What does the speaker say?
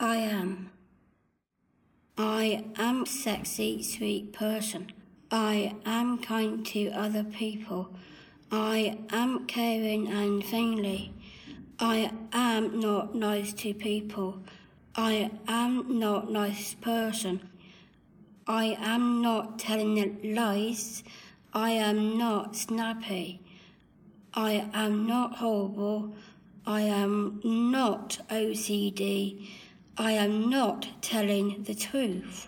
I am. I am sexy, sweet person. I am kind to other people. I am caring and friendly. I am not nice to people. I am not nice person. I am not telling lies. I am not snappy. I am not horrible. I am not OCD. I am not telling the truth.